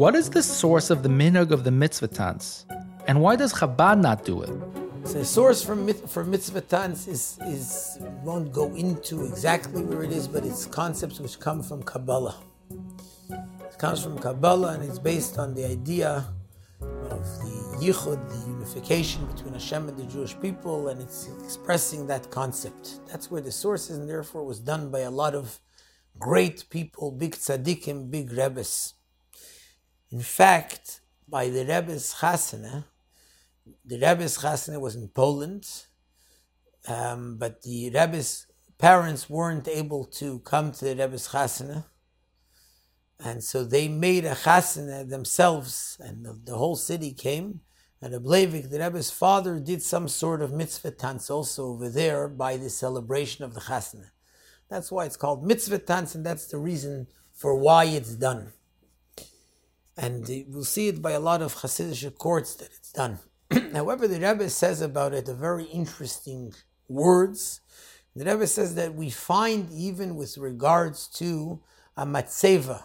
What is the source of the minhag of the mitzvah tanz? And why does Chabad not do it? So the source for, for mitzvah tanz is, is, won't go into exactly where it is, but it's concepts which come from Kabbalah. It comes from Kabbalah and it's based on the idea of the yichud, the unification between Hashem and the Jewish people, and it's expressing that concept. That's where the source is, and therefore was done by a lot of great people, big tzaddikim, big rebbes. In fact, by the Rebbe's Chasana, the Rebbe's Chasana was in Poland, um, but the Rebbe's parents weren't able to come to the Rebbe's Chasana. And so they made a chasana themselves, and the, the whole city came. And Ableivik, the Rebbe's father, did some sort of mitzvah tanz also over there by the celebration of the chasana. That's why it's called mitzvah tanz, and that's the reason for why it's done. And we'll see it by a lot of Hasidic courts that it's done. However, the Rebbe says about it a very interesting words. The Rebbe says that we find even with regards to a matzeva.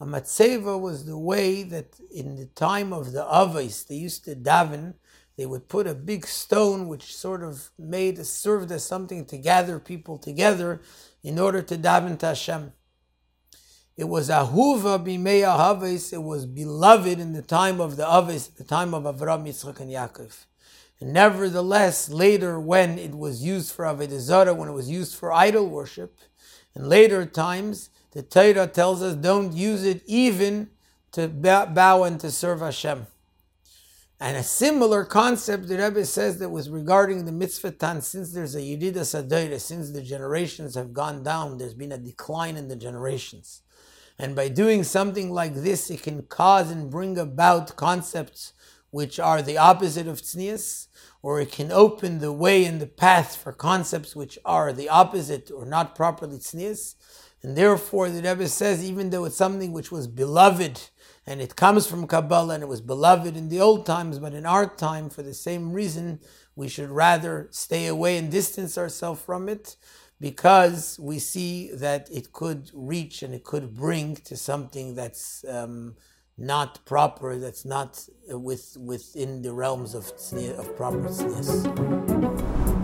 A matzeva was the way that in the time of the Avos, they used to daven, they would put a big stone which sort of made, served as something to gather people together in order to daven to Hashem. It was ahuva b'mei ahaves. It was beloved in the time of the aves, the time of Avram, Yitzchak, and Yaakov. And nevertheless, later when it was used for avodah zarah, when it was used for idol worship, in later times, the Torah tells us don't use it even to bow and to serve Hashem. And a similar concept, the Rebbe says that was regarding the mitzvah tan, since there's a yeridas hadoros, since the generations have gone down, there's been a decline in the generations. And by doing something like this, it can cause and bring about concepts which are the opposite of tznius, or it can open the way and the path for concepts which are the opposite or not properly tznius. And therefore, the Rebbe says, even though it's something which was beloved and it comes from Kabbalah and it was beloved in the old times, but in our time, for the same reason, we should rather stay away and distance ourselves from it because we see that it could reach and it could bring to something that's um, not proper, that's not with, within the realms of, of proper tznius.